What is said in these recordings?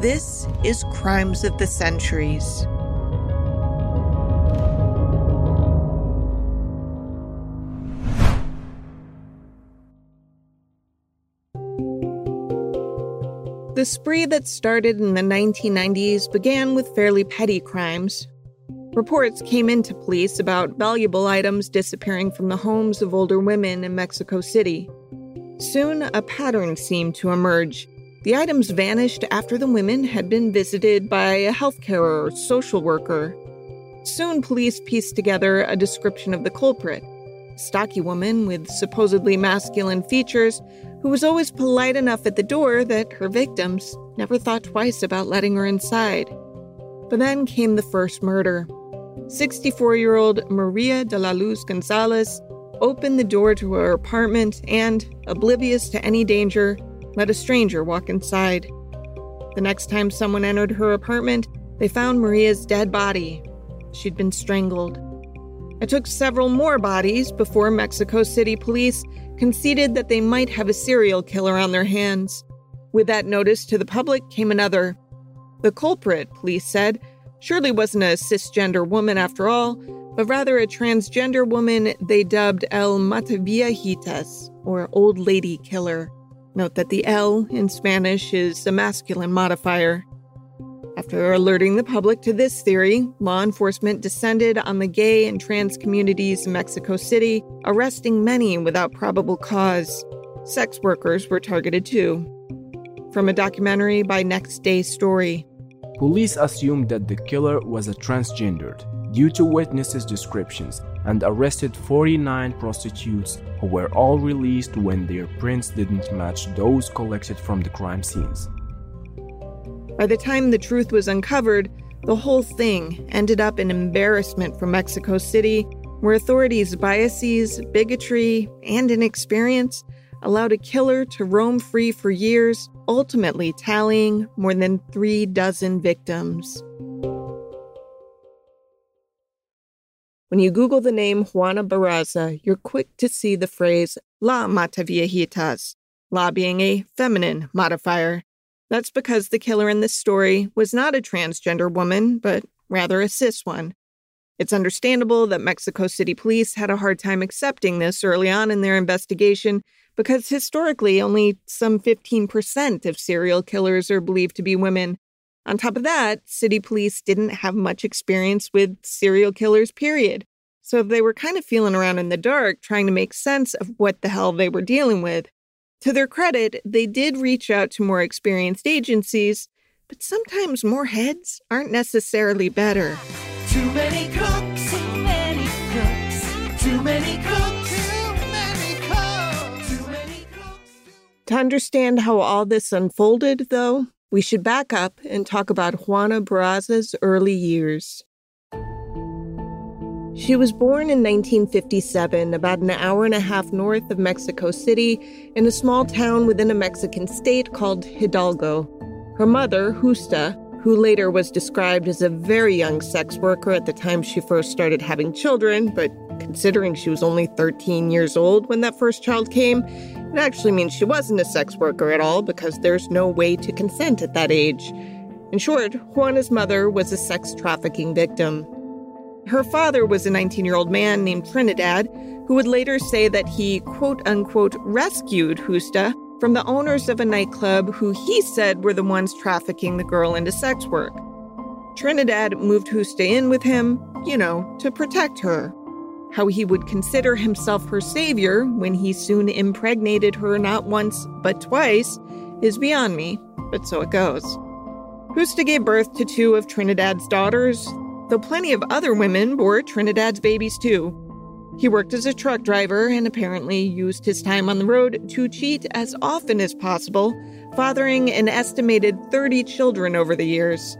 This is Crimes of the Centuries. The spree that started in the 1990s began with fairly petty crimes. Reports came into police about valuable items disappearing from the homes of older women in Mexico City. Soon, a pattern seemed to emerge. The items vanished after the women had been visited by a healthcare or social worker. Soon, police pieced together a description of the culprit a stocky woman with supposedly masculine features who was always polite enough at the door that her victims never thought twice about letting her inside. But then came the first murder. 64 year old Maria de la Luz Gonzalez opened the door to her apartment and, oblivious to any danger, let a stranger walk inside. The next time someone entered her apartment, they found Maria's dead body. She'd been strangled. It took several more bodies before Mexico City police conceded that they might have a serial killer on their hands. With that notice to the public came another. The culprit, police said, surely wasn't a cisgender woman after all, but rather a transgender woman they dubbed El Mataviejitas, or Old Lady Killer. Note that the L in Spanish is a masculine modifier. After alerting the public to this theory, law enforcement descended on the gay and trans communities in Mexico City, arresting many without probable cause. Sex workers were targeted too. From a documentary by Next Day Story. Police assumed that the killer was a transgendered due to witnesses' descriptions and arrested 49 prostitutes who were all released when their prints didn't match those collected from the crime scenes. By the time the truth was uncovered, the whole thing ended up in embarrassment for Mexico City, where authorities' biases, bigotry, and inexperience allowed a killer to roam free for years, ultimately tallying more than three dozen victims. When you Google the name Juana Barraza, you're quick to see the phrase La Mataviejitas, La being a feminine modifier. That's because the killer in this story was not a transgender woman, but rather a cis one. It's understandable that Mexico City police had a hard time accepting this early on in their investigation because historically only some 15% of serial killers are believed to be women. On top of that, city police didn't have much experience with serial killers, period. So they were kind of feeling around in the dark trying to make sense of what the hell they were dealing with. To their credit, they did reach out to more experienced agencies, but sometimes more heads aren't necessarily better. Too many cooks, too many cooks, too many cooks, too many cooks, too many cooks. To understand how all this unfolded, though, we should back up and talk about Juana Barraza's early years. She was born in 1957, about an hour and a half north of Mexico City, in a small town within a Mexican state called Hidalgo. Her mother, Justa, who later was described as a very young sex worker at the time she first started having children, but considering she was only 13 years old when that first child came, it actually means she wasn't a sex worker at all because there's no way to consent at that age. In short, Juana's mother was a sex trafficking victim. Her father was a 19 year old man named Trinidad who would later say that he, quote unquote, rescued Justa from the owners of a nightclub who he said were the ones trafficking the girl into sex work. Trinidad moved Justa in with him, you know, to protect her. How he would consider himself her savior when he soon impregnated her not once, but twice, is beyond me, but so it goes. Justa gave birth to two of Trinidad's daughters, though plenty of other women bore Trinidad's babies too. He worked as a truck driver and apparently used his time on the road to cheat as often as possible, fathering an estimated 30 children over the years.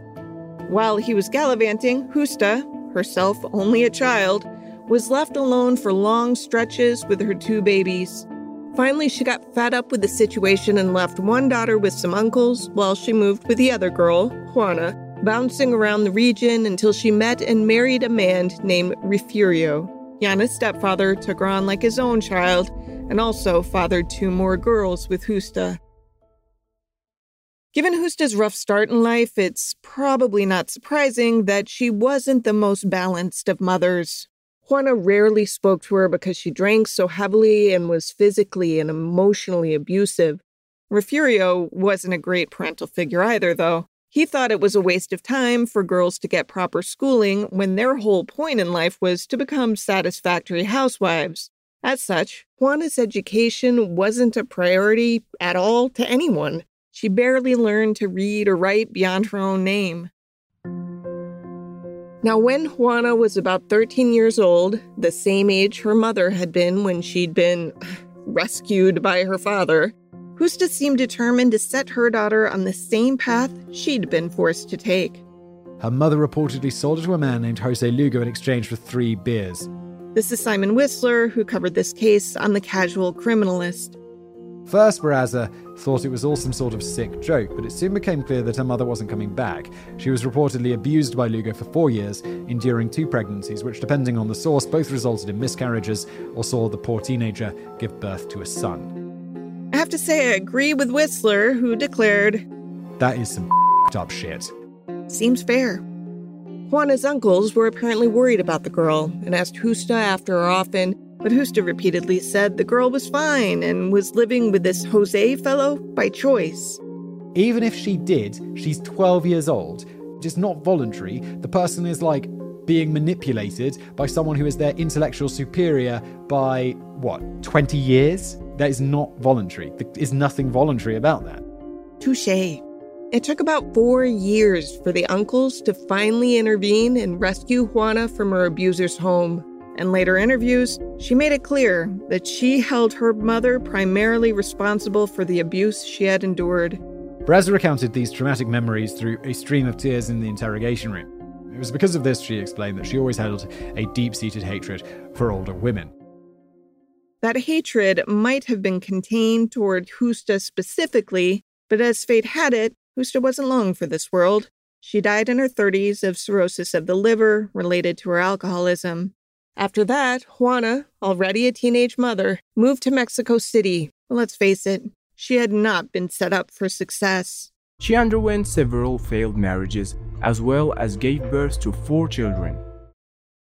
While he was gallivanting, Justa, herself only a child, was left alone for long stretches with her two babies. Finally, she got fed up with the situation and left one daughter with some uncles while she moved with the other girl, Juana, bouncing around the region until she met and married a man named Refugio. Juana's stepfather took her on like his own child and also fathered two more girls with Justa. Given Justa's rough start in life, it's probably not surprising that she wasn't the most balanced of mothers. Juana rarely spoke to her because she drank so heavily and was physically and emotionally abusive. Refugio wasn't a great parental figure either, though. He thought it was a waste of time for girls to get proper schooling when their whole point in life was to become satisfactory housewives. As such, Juana's education wasn't a priority at all to anyone. She barely learned to read or write beyond her own name. Now, when Juana was about 13 years old, the same age her mother had been when she'd been rescued by her father, Justa seemed determined to set her daughter on the same path she'd been forced to take. Her mother reportedly sold her to a man named Jose Lugo in exchange for three beers. This is Simon Whistler, who covered this case on The Casual Criminalist. First, Barraza thought it was all some sort of sick joke, but it soon became clear that her mother wasn't coming back. She was reportedly abused by Lugo for four years, enduring two pregnancies, which, depending on the source, both resulted in miscarriages or saw the poor teenager give birth to a son. I have to say, I agree with Whistler, who declared, That is some up shit. Seems fair. Juana's uncles were apparently worried about the girl and asked Justa after her often, but Justa repeatedly said the girl was fine and was living with this Jose fellow by choice. Even if she did, she's 12 years old. It's not voluntary. The person is like being manipulated by someone who is their intellectual superior by, what, 20 years? That is not voluntary. There is nothing voluntary about that. Touche. It took about four years for the uncles to finally intervene and rescue Juana from her abuser's home. In later interviews, she made it clear that she held her mother primarily responsible for the abuse she had endured. Barraza recounted these traumatic memories through a stream of tears in the interrogation room. It was because of this, she explained, that she always held a deep seated hatred for older women. That hatred might have been contained toward Justa specifically, but as fate had it, Justa wasn't long for this world. She died in her 30s of cirrhosis of the liver related to her alcoholism. After that, Juana, already a teenage mother, moved to Mexico City. let's face it, she had not been set up for success. She underwent several failed marriages as well as gave birth to four children.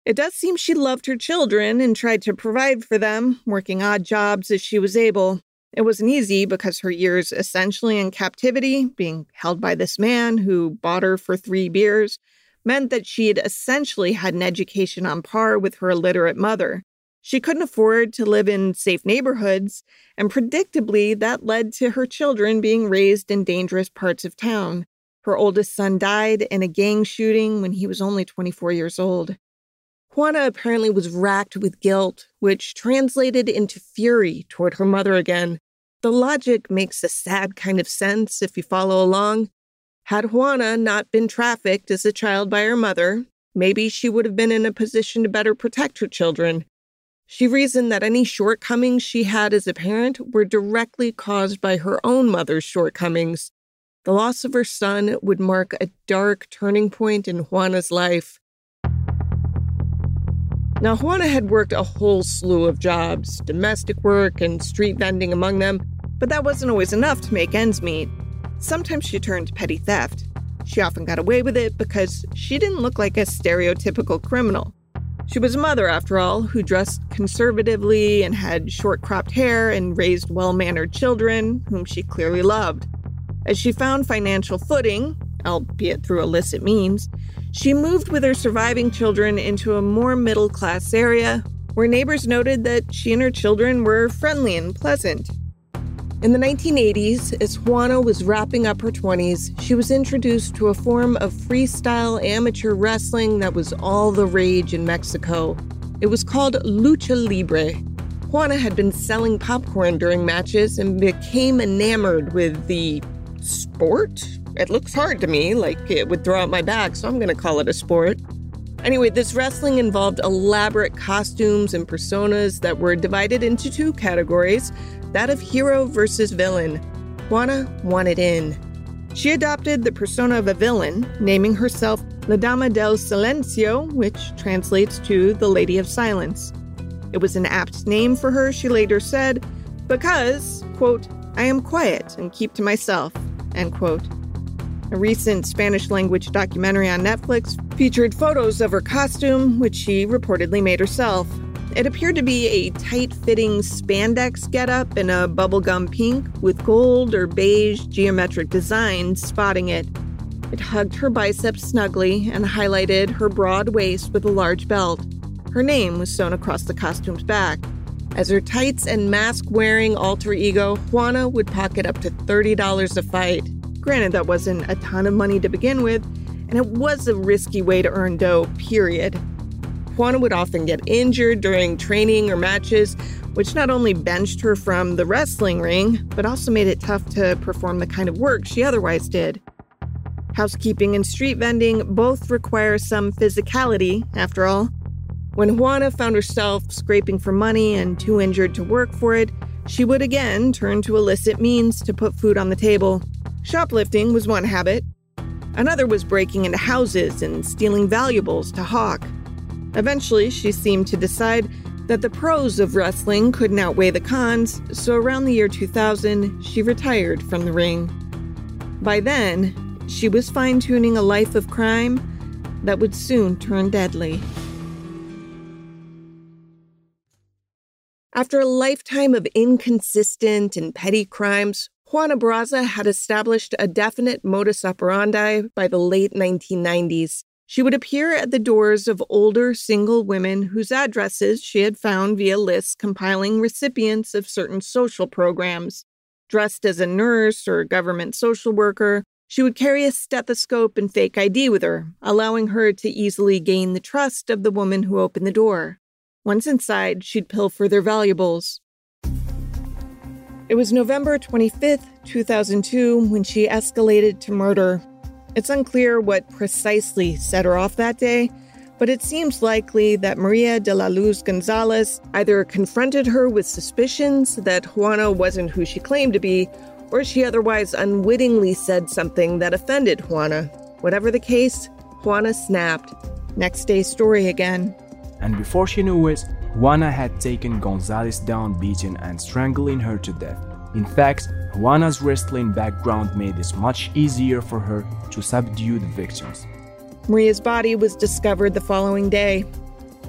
It does seem she loved her children and tried to provide for them, working odd jobs as she was able. It wasn't easy because her years essentially in captivity, being held by this man who bought her for three beers, meant that she had essentially had an education on par with her illiterate mother. She couldn't afford to live in safe neighborhoods, and predictably, that led to her children being raised in dangerous parts of town. Her oldest son died in a gang shooting when he was only 24 years old. Juana apparently was racked with guilt, which translated into fury toward her mother again. The logic makes a sad kind of sense if you follow along. Had Juana not been trafficked as a child by her mother, maybe she would have been in a position to better protect her children. She reasoned that any shortcomings she had as a parent were directly caused by her own mother's shortcomings. The loss of her son would mark a dark turning point in Juana's life. Now, Juana had worked a whole slew of jobs, domestic work and street vending among them, but that wasn't always enough to make ends meet. Sometimes she turned petty theft. She often got away with it because she didn't look like a stereotypical criminal. She was a mother, after all, who dressed conservatively and had short cropped hair and raised well mannered children, whom she clearly loved. As she found financial footing, albeit through illicit means, she moved with her surviving children into a more middle class area where neighbors noted that she and her children were friendly and pleasant. In the 1980s, as Juana was wrapping up her 20s, she was introduced to a form of freestyle amateur wrestling that was all the rage in Mexico. It was called Lucha Libre. Juana had been selling popcorn during matches and became enamored with the sport. It looks hard to me, like it would throw out my back, so I'm going to call it a sport. Anyway, this wrestling involved elaborate costumes and personas that were divided into two categories that of hero versus villain. Juana wanted in. She adopted the persona of a villain, naming herself La Dama del Silencio, which translates to the Lady of Silence. It was an apt name for her, she later said, because, quote, I am quiet and keep to myself, end quote. A recent Spanish language documentary on Netflix featured photos of her costume, which she reportedly made herself. It appeared to be a tight fitting spandex getup in a bubblegum pink with gold or beige geometric designs spotting it. It hugged her biceps snugly and highlighted her broad waist with a large belt. Her name was sewn across the costume's back. As her tights and mask wearing alter ego, Juana would pocket up to $30 a fight. Granted, that wasn't a ton of money to begin with, and it was a risky way to earn dough, period. Juana would often get injured during training or matches, which not only benched her from the wrestling ring, but also made it tough to perform the kind of work she otherwise did. Housekeeping and street vending both require some physicality, after all. When Juana found herself scraping for money and too injured to work for it, she would again turn to illicit means to put food on the table. Shoplifting was one habit. Another was breaking into houses and stealing valuables to hawk. Eventually, she seemed to decide that the pros of wrestling couldn't outweigh the cons, so around the year 2000, she retired from the ring. By then, she was fine tuning a life of crime that would soon turn deadly. After a lifetime of inconsistent and petty crimes, Juana Barraza had established a definite modus operandi by the late 1990s. She would appear at the doors of older single women whose addresses she had found via lists compiling recipients of certain social programs. Dressed as a nurse or government social worker, she would carry a stethoscope and fake ID with her, allowing her to easily gain the trust of the woman who opened the door. Once inside, she'd pilfer their valuables. It was November 25th, 2002, when she escalated to murder. It's unclear what precisely set her off that day, but it seems likely that Maria de la Luz Gonzalez either confronted her with suspicions that Juana wasn't who she claimed to be, or she otherwise unwittingly said something that offended Juana. Whatever the case, Juana snapped. Next day story again. And before she knew it, Juana had taken Gonzalez down beaten and strangling her to death. In fact, Juana's wrestling background made this much easier for her to subdue the victims. Maria's body was discovered the following day.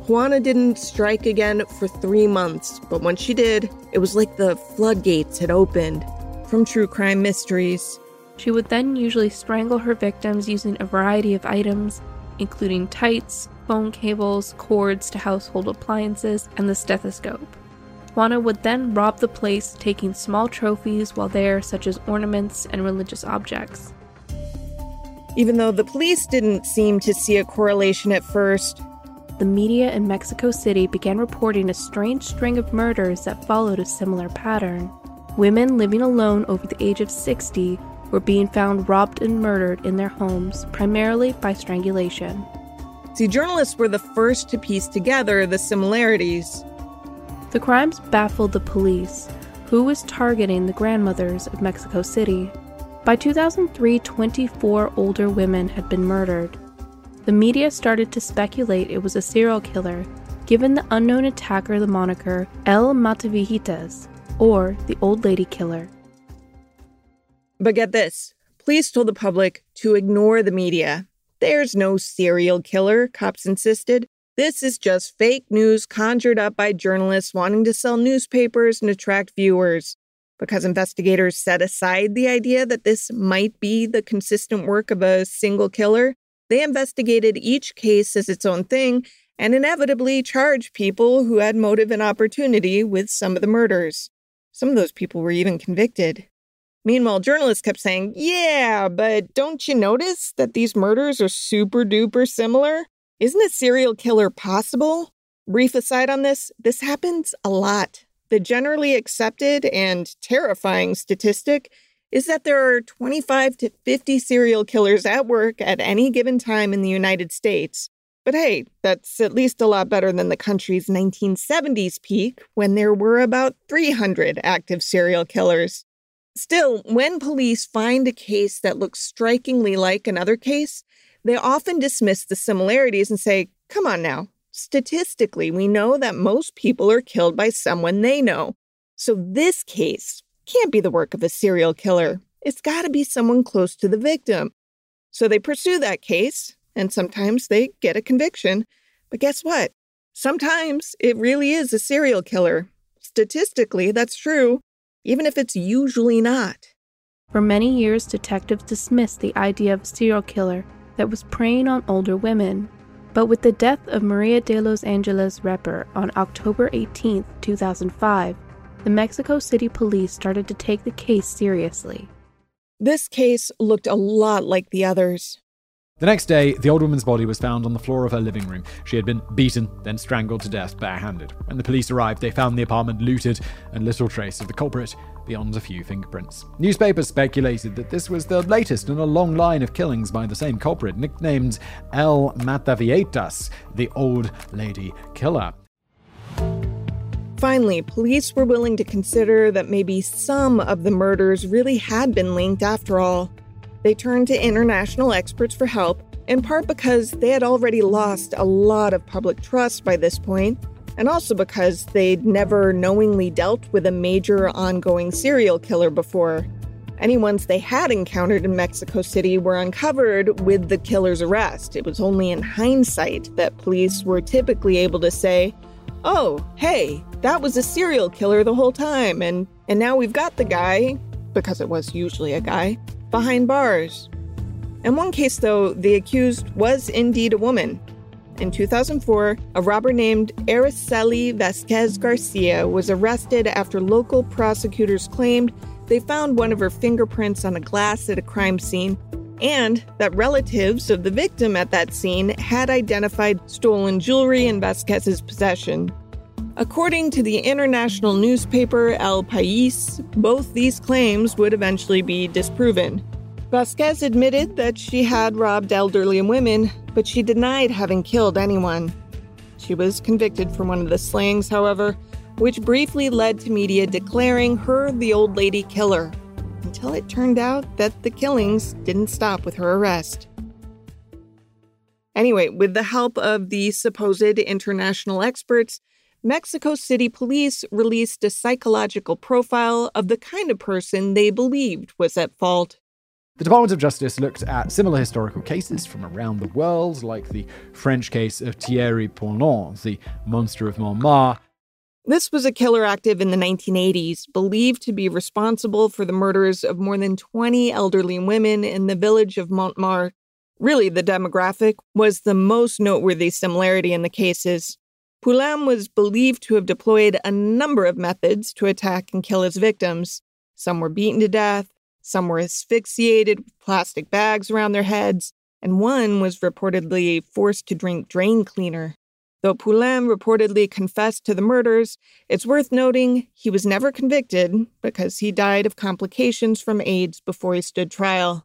Juana didn't strike again for three months, but when she did, it was like the floodgates had opened. From True Crime Mysteries. She would then usually strangle her victims using a variety of items, including tights, phone cables, cords to household appliances, and the stethoscope. Juana would then rob the place, taking small trophies while there, such as ornaments and religious objects. Even though the police didn't seem to see a correlation at first, the media in Mexico City began reporting a strange string of murders that followed a similar pattern. Women living alone over the age of 60 were being found robbed and murdered in their homes, primarily by strangulation. See, journalists were the first to piece together the similarities. The crimes baffled the police, who was targeting the grandmothers of Mexico City. By 2003, 24 older women had been murdered. The media started to speculate it was a serial killer, given the unknown attacker the moniker El Mataviejitas, or the Old Lady Killer. But get this police told the public to ignore the media there's no serial killer, cops insisted. This is just fake news conjured up by journalists wanting to sell newspapers and attract viewers. Because investigators set aside the idea that this might be the consistent work of a single killer, they investigated each case as its own thing and inevitably charged people who had motive and opportunity with some of the murders. Some of those people were even convicted. Meanwhile, journalists kept saying, Yeah, but don't you notice that these murders are super duper similar? Isn't a serial killer possible? Brief aside on this this happens a lot. The generally accepted and terrifying statistic is that there are 25 to 50 serial killers at work at any given time in the United States. But hey, that's at least a lot better than the country's 1970s peak when there were about 300 active serial killers. Still, when police find a case that looks strikingly like another case, they often dismiss the similarities and say, come on now. Statistically, we know that most people are killed by someone they know. So this case can't be the work of a serial killer. It's got to be someone close to the victim. So they pursue that case, and sometimes they get a conviction. But guess what? Sometimes it really is a serial killer. Statistically, that's true, even if it's usually not. For many years, detectives dismissed the idea of a serial killer that was preying on older women. But with the death of Maria de los Angeles Reper on October 18, 2005, the Mexico City police started to take the case seriously. This case looked a lot like the others. The next day, the old woman's body was found on the floor of her living room. She had been beaten, then strangled to death barehanded. When the police arrived, they found the apartment looted and little trace of the culprit beyond a few fingerprints. Newspapers speculated that this was the latest in a long line of killings by the same culprit, nicknamed El Mataviejitas, the Old Lady Killer. Finally, police were willing to consider that maybe some of the murders really had been linked after all. They turned to international experts for help, in part because they had already lost a lot of public trust by this point, and also because they'd never knowingly dealt with a major ongoing serial killer before. Any ones they had encountered in Mexico City were uncovered with the killer's arrest. It was only in hindsight that police were typically able to say, oh, hey, that was a serial killer the whole time, and, and now we've got the guy, because it was usually a guy, behind bars. In one case, though, the accused was indeed a woman. In 2004, a robber named Araceli Vasquez Garcia was arrested after local prosecutors claimed they found one of her fingerprints on a glass at a crime scene and that relatives of the victim at that scene had identified stolen jewelry in Vasquez's possession. According to the international newspaper El País, both these claims would eventually be disproven. Vasquez admitted that she had robbed elderly women, but she denied having killed anyone. She was convicted for one of the slayings, however, which briefly led to media declaring her the old lady killer until it turned out that the killings didn't stop with her arrest. Anyway, with the help of the supposed international experts, Mexico City police released a psychological profile of the kind of person they believed was at fault. The Department of Justice looked at similar historical cases from around the world, like the French case of Thierry Paulin, the monster of Montmartre, this was a killer active in the 1980s, believed to be responsible for the murders of more than 20 elderly women in the village of Montmartre. Really, the demographic was the most noteworthy similarity in the cases. Paulin was believed to have deployed a number of methods to attack and kill his victims. Some were beaten to death, some were asphyxiated with plastic bags around their heads, and one was reportedly forced to drink drain cleaner. Though Paulin reportedly confessed to the murders, it's worth noting he was never convicted because he died of complications from AIDS before he stood trial.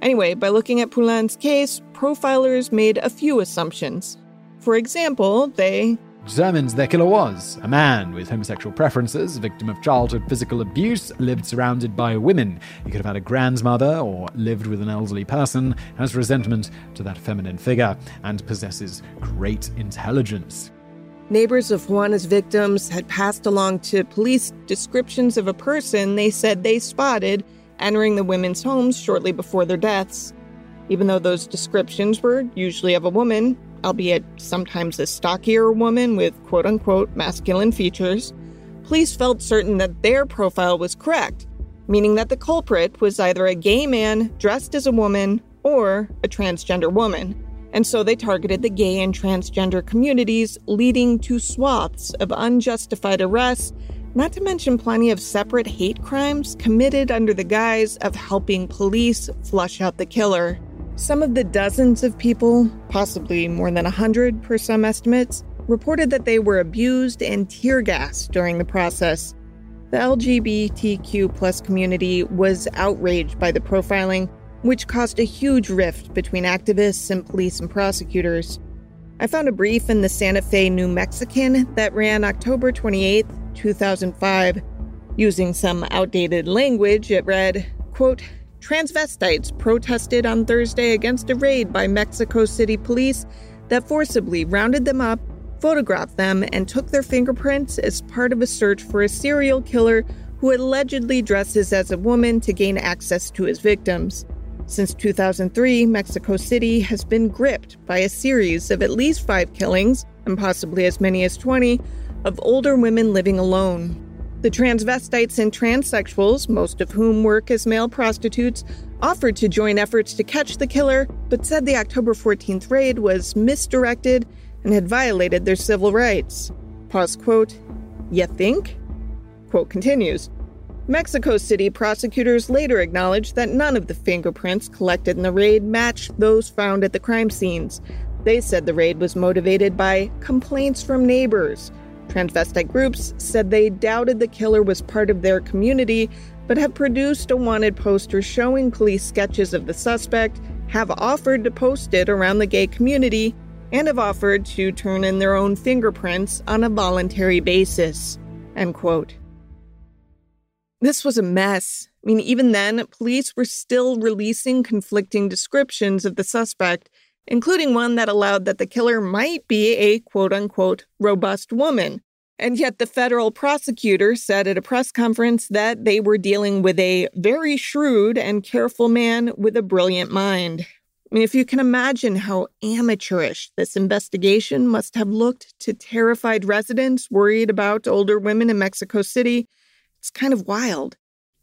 Anyway, by looking at Paulin's case, profilers made a few assumptions. For example, they determines their killer was a man with homosexual preferences, victim of childhood physical abuse, lived surrounded by women. He could have had a grandmother or lived with an elderly person, has resentment to that feminine figure, and possesses great intelligence. Neighbors of Juana's victims had passed along to police descriptions of a person they said they spotted entering the women's homes shortly before their deaths. Even though those descriptions were usually of a woman, albeit sometimes a stockier woman with quote unquote masculine features, police felt certain that their profile was correct, meaning that the culprit was either a gay man dressed as a woman or a transgender woman. And so they targeted the gay and transgender communities, leading to swaths of unjustified arrests, not to mention plenty of separate hate crimes committed under the guise of helping police flush out the killer. Some of the dozens of people, possibly more than a 100 per some estimates, reported that they were abused and tear gassed during the process. The LGBTQ plus community was outraged by the profiling, which caused a huge rift between activists and police and prosecutors. I found a brief in the Santa Fe New Mexican that ran October 28, 2005. Using some outdated language, it read, quote, Transvestites protested on Thursday against a raid by Mexico City police that forcibly rounded them up, photographed them, and took their fingerprints as part of a search for a serial killer who allegedly dresses as a woman to gain access to his victims. Since 2003, Mexico City has been gripped by a series of at least five killings, and possibly as many as 20, of older women living alone. The transvestites and transsexuals, most of whom work as male prostitutes, offered to join efforts to catch the killer, but said the October 14th raid was misdirected and had violated their civil rights. Pause quote, You think? Quote continues. Mexico City prosecutors later acknowledged that none of the fingerprints collected in the raid matched those found at the crime scenes. They said the raid was motivated by complaints from neighbors Transvestite groups said they doubted the killer was part of their community, but have produced a wanted poster showing police sketches of the suspect, have offered to post it around the gay community, and have offered to turn in their own fingerprints on a voluntary basis. End quote. This was a mess. I mean, even then, police were still releasing conflicting descriptions of the suspect including one that allowed that the killer might be a quote unquote robust woman. And yet, the federal prosecutor said at a press conference that they were dealing with a very shrewd and careful man with a brilliant mind. I mean, if you can imagine how amateurish this investigation must have looked to terrified residents worried about older women in Mexico City, it's kind of wild.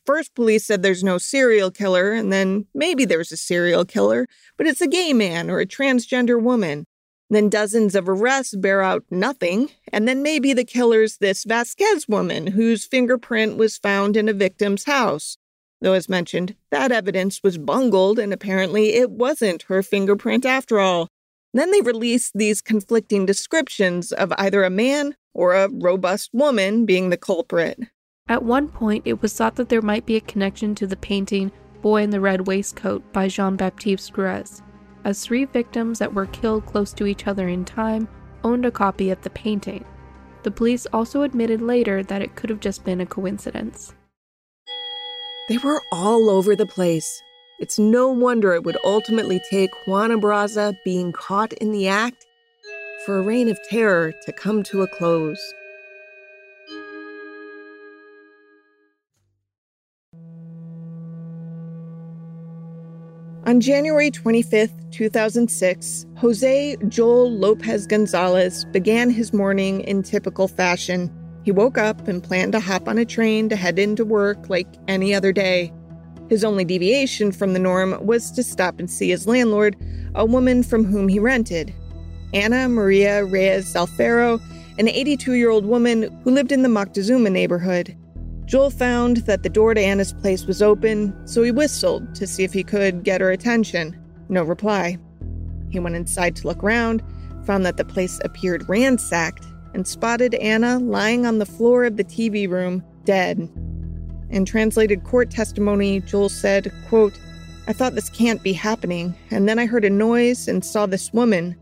First, police said there's no serial killer, and then maybe there's a serial killer, but it's a gay man or a transgender woman. Then dozens of arrests bear out nothing, and then maybe the killer's this Vasquez woman whose fingerprint was found in a victim's house. Though, as mentioned, that evidence was bungled, and apparently it wasn't her fingerprint after all. Then they released these conflicting descriptions of either a man or a robust woman being the culprit. At one point, it was thought that there might be a connection to the painting Boy in the Red Waistcoat by Jean Baptiste Greuze, as three victims that were killed close to each other in time owned a copy of the painting. The police also admitted later that it could have just been a coincidence. They were all over the place. It's no wonder it would ultimately take Juana Barraza being caught in the act for a reign of terror to come to a close. On January 25, 2006, Jose Joel Lopez Gonzalez began his morning in typical fashion. He woke up and planned to hop on a train to head into work like any other day. His only deviation from the norm was to stop and see his landlord, a woman from whom he rented. Anna Maria Reyes Alfaro, an 82 year old woman who lived in the Moctezuma neighborhood. Joel found that the door to Anna's place was open, so he whistled to see if he could get her attention. No reply. He went inside to look around, found that the place appeared ransacked, and spotted Anna lying on the floor of the TV room, dead. In translated court testimony, Joel said, quote, I thought this can't be happening, and then I heard a noise and saw this woman.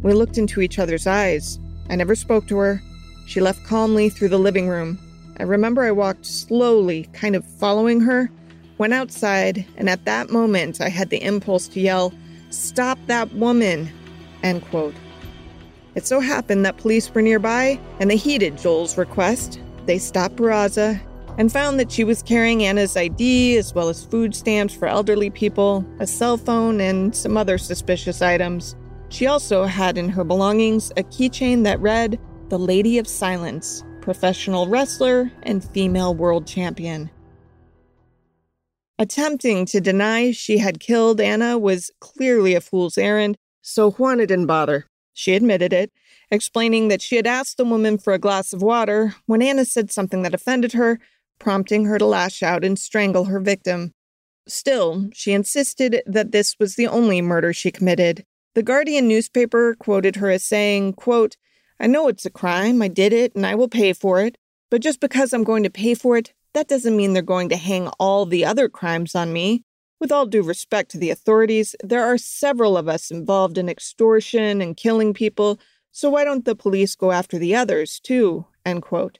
We looked into each other's eyes. I never spoke to her. She left calmly through the living room. I remember I walked slowly, kind of following her, went outside, and at that moment I had the impulse to yell, Stop that woman! End quote. It so happened that police were nearby and they heeded Joel's request. They stopped Barraza and found that she was carrying Anna's ID as well as food stamps for elderly people, a cell phone, and some other suspicious items. She also had in her belongings a keychain that read, The Lady of Silence, professional wrestler, and female world champion. Attempting to deny she had killed Anna was clearly a fool's errand, so Juana didn't bother. She admitted it, explaining that she had asked the woman for a glass of water when Anna said something that offended her, prompting her to lash out and strangle her victim. Still, she insisted that this was the only murder she committed. The Guardian newspaper quoted her as saying, quote, I know it's a crime, I did it, and I will pay for it, but just because I'm going to pay for it, that doesn't mean they're going to hang all the other crimes on me. With all due respect to the authorities, there are several of us involved in extortion and killing people, so why don't the police go after the others, too? End quote.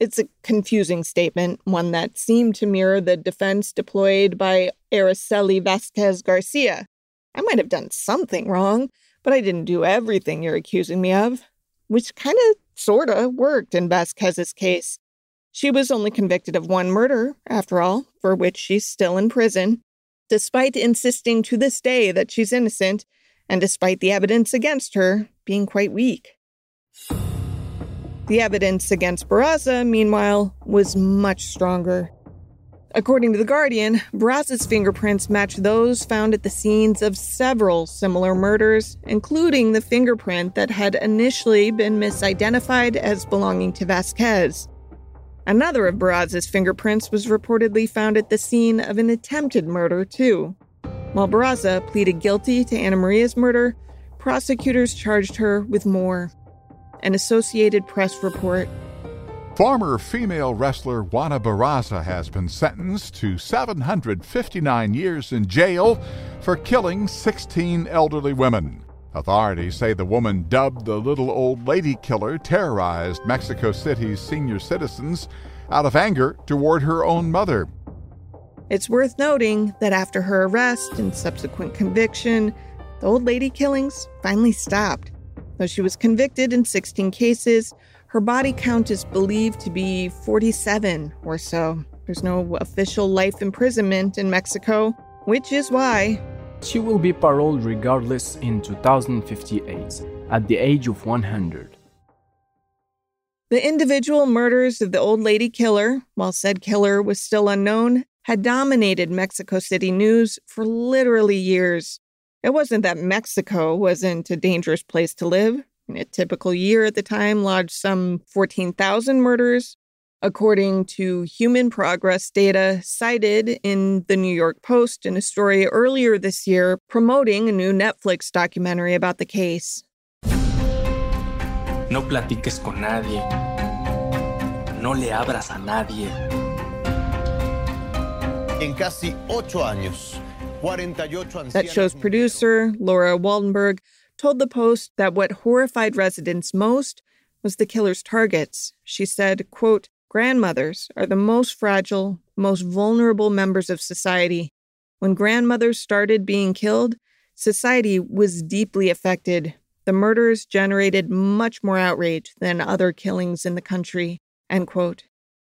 It's a confusing statement, one that seemed to mirror the defense deployed by Araceli Vasquez Garcia. I might have done something wrong, but I didn't do everything you're accusing me of. Which kind of, sorta, worked in Vasquez's case. She was only convicted of one murder, after all, for which she's still in prison, despite insisting to this day that she's innocent, and despite the evidence against her being quite weak. The evidence against Barraza, meanwhile, was much stronger. According to The Guardian, Barraza's fingerprints match those found at the scenes of several similar murders, including the fingerprint that had initially been misidentified as belonging to Vasquez. Another of Barraza's fingerprints was reportedly found at the scene of an attempted murder, too. While Barraza pleaded guilty to Anna Maria's murder, prosecutors charged her with more an Associated Press report. Former female wrestler Juana Barraza has been sentenced to 759 years in jail for killing 16 elderly women. Authorities say the woman, dubbed the Little Old Lady Killer, terrorized Mexico City's senior citizens out of anger toward her own mother. It's worth noting that after her arrest and subsequent conviction, the old lady killings finally stopped. Though she was convicted in 16 cases, her body count is believed to be 47 or so. There's no official life imprisonment in Mexico, which is why she will be paroled regardless in 2058 at the age of 100. The individual murders of the old lady killer, while said killer was still unknown, had dominated Mexico City news for literally years. It wasn't that Mexico wasn't a dangerous place to live. In a typical year at the time lodged some 14,000 murders, according to Human Progress data cited in the New York Post in a story earlier this year promoting a new Netflix documentary about the case. No platiques con nadie. No le abras a nadie. En casi ocho años, that show's producer, Laura Waldenberg, told the Post that what horrified residents most was the killer's targets. She said, quote, grandmothers are the most fragile, most vulnerable members of society. When grandmothers started being killed, society was deeply affected. The murders generated much more outrage than other killings in the country, end quote.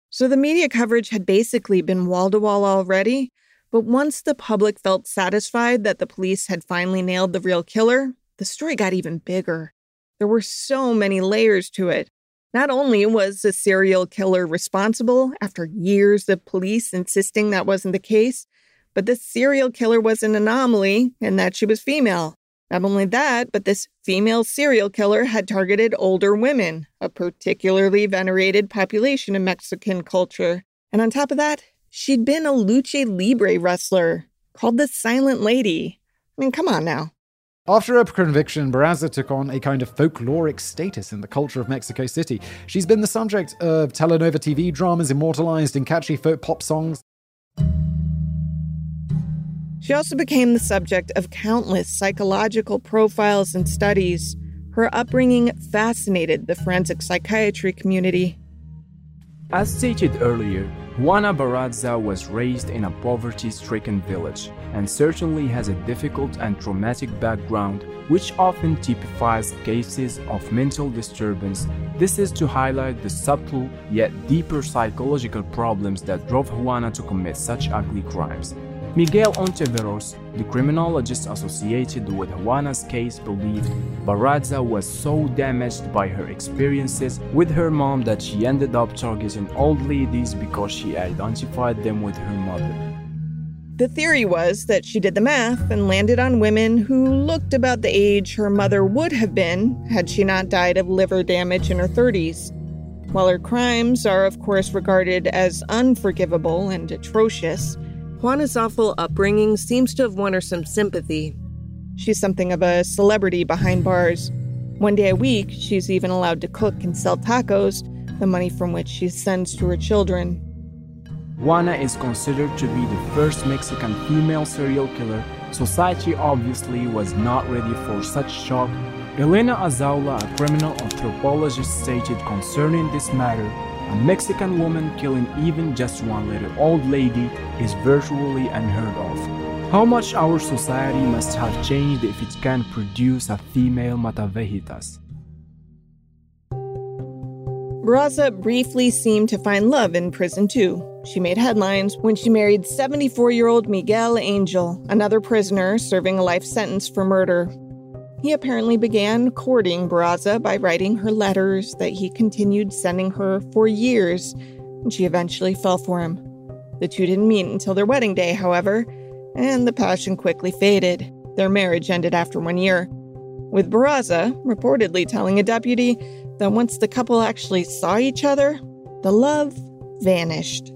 So the media coverage had basically been wall to wall already, but once the public felt satisfied that the police had finally nailed the real killer, the story got even bigger. There were so many layers to it. Not only was the serial killer responsible after years of police insisting that wasn't the case, but this serial killer was an anomaly and that she was female. Not only that, but this female serial killer had targeted older women, a particularly venerated population in Mexican culture. And on top of that, She'd been a lucha libre wrestler called the Silent Lady. I mean, come on now. After her conviction, Barraza took on a kind of folkloric status in the culture of Mexico City. She's been the subject of telenova TV dramas immortalized in catchy folk pop songs. She also became the subject of countless psychological profiles and studies. Her upbringing fascinated the forensic psychiatry community. As stated earlier, Juana Barraza was raised in a poverty-stricken village and certainly has a difficult and traumatic background which often typifies cases of mental disturbance. This is to highlight the subtle yet deeper psychological problems that drove Juana to commit such ugly crimes. Miguel Ontiveros, the criminologist associated with Juana's case, believed Barraza was so damaged by her experiences with her mom that she ended up targeting old ladies because she identified them with her mother. The theory was that she did the math and landed on women who looked about the age her mother would have been had she not died of liver damage in her 30s. While her crimes are, of course, regarded as unforgivable and atrocious, Juana's awful upbringing seems to have won her some sympathy. She's something of a celebrity behind bars. One day a week, she's even allowed to cook and sell tacos, the money from which she sends to her children. Juana is considered to be the first Mexican female serial killer. Society obviously was not ready for such shock. Elena Azaola, a criminal anthropologist, stated concerning this matter a Mexican woman killing even just one little old lady is virtually unheard of. How much our society must have changed if it can produce a female Mataviejitas. Barraza briefly seemed to find love in prison too. She made headlines when she married 74 year old Miguel Angel, another prisoner serving a life sentence for murder. He apparently began courting Barraza by writing her letters that he continued sending her for years, and she eventually fell for him. The two didn't meet until their wedding day, however, and the passion quickly faded. Their marriage ended after one year, with Barraza reportedly telling a deputy that once the couple actually saw each other, the love vanished.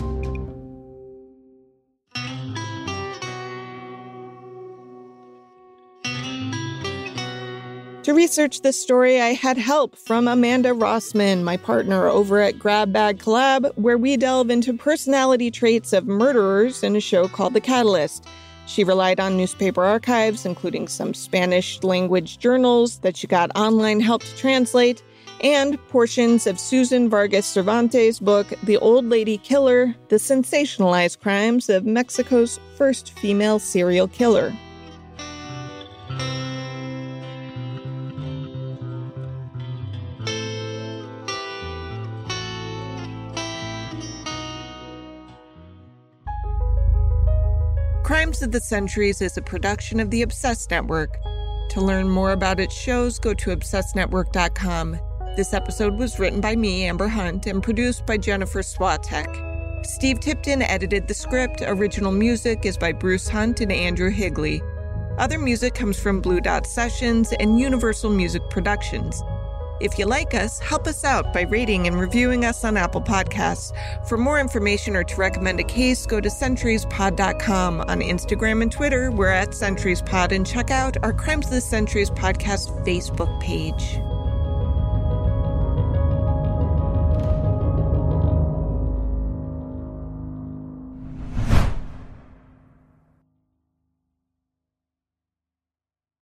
To research this story, I had help from Amanda Rossman, my partner over at Grab Bag Collab, where we delve into personality traits of murderers in a show called The Catalyst. She relied on newspaper archives, including some Spanish language journals that she got online help to translate, and portions of Susan Vargas Cervantes' book, The Old Lady Killer The Sensationalized Crimes of Mexico's First Female Serial Killer. Crimes of the Centuries is a production of the Obsessed Network. To learn more about its shows, go to obsessednetwork.com. This episode was written by me, Amber Hunt, and produced by Jennifer Swatek. Steve Tipton edited the script. Original music is by Bruce Hunt and Andrew Higley. Other music comes from Blue Dot Sessions and Universal Music Productions. If you like us, help us out by rating and reviewing us on Apple Podcasts. For more information or to recommend a case, go to centuriespod.com. On Instagram and Twitter, we're at centuriespod and check out our Crimes of the Centuries podcast Facebook page.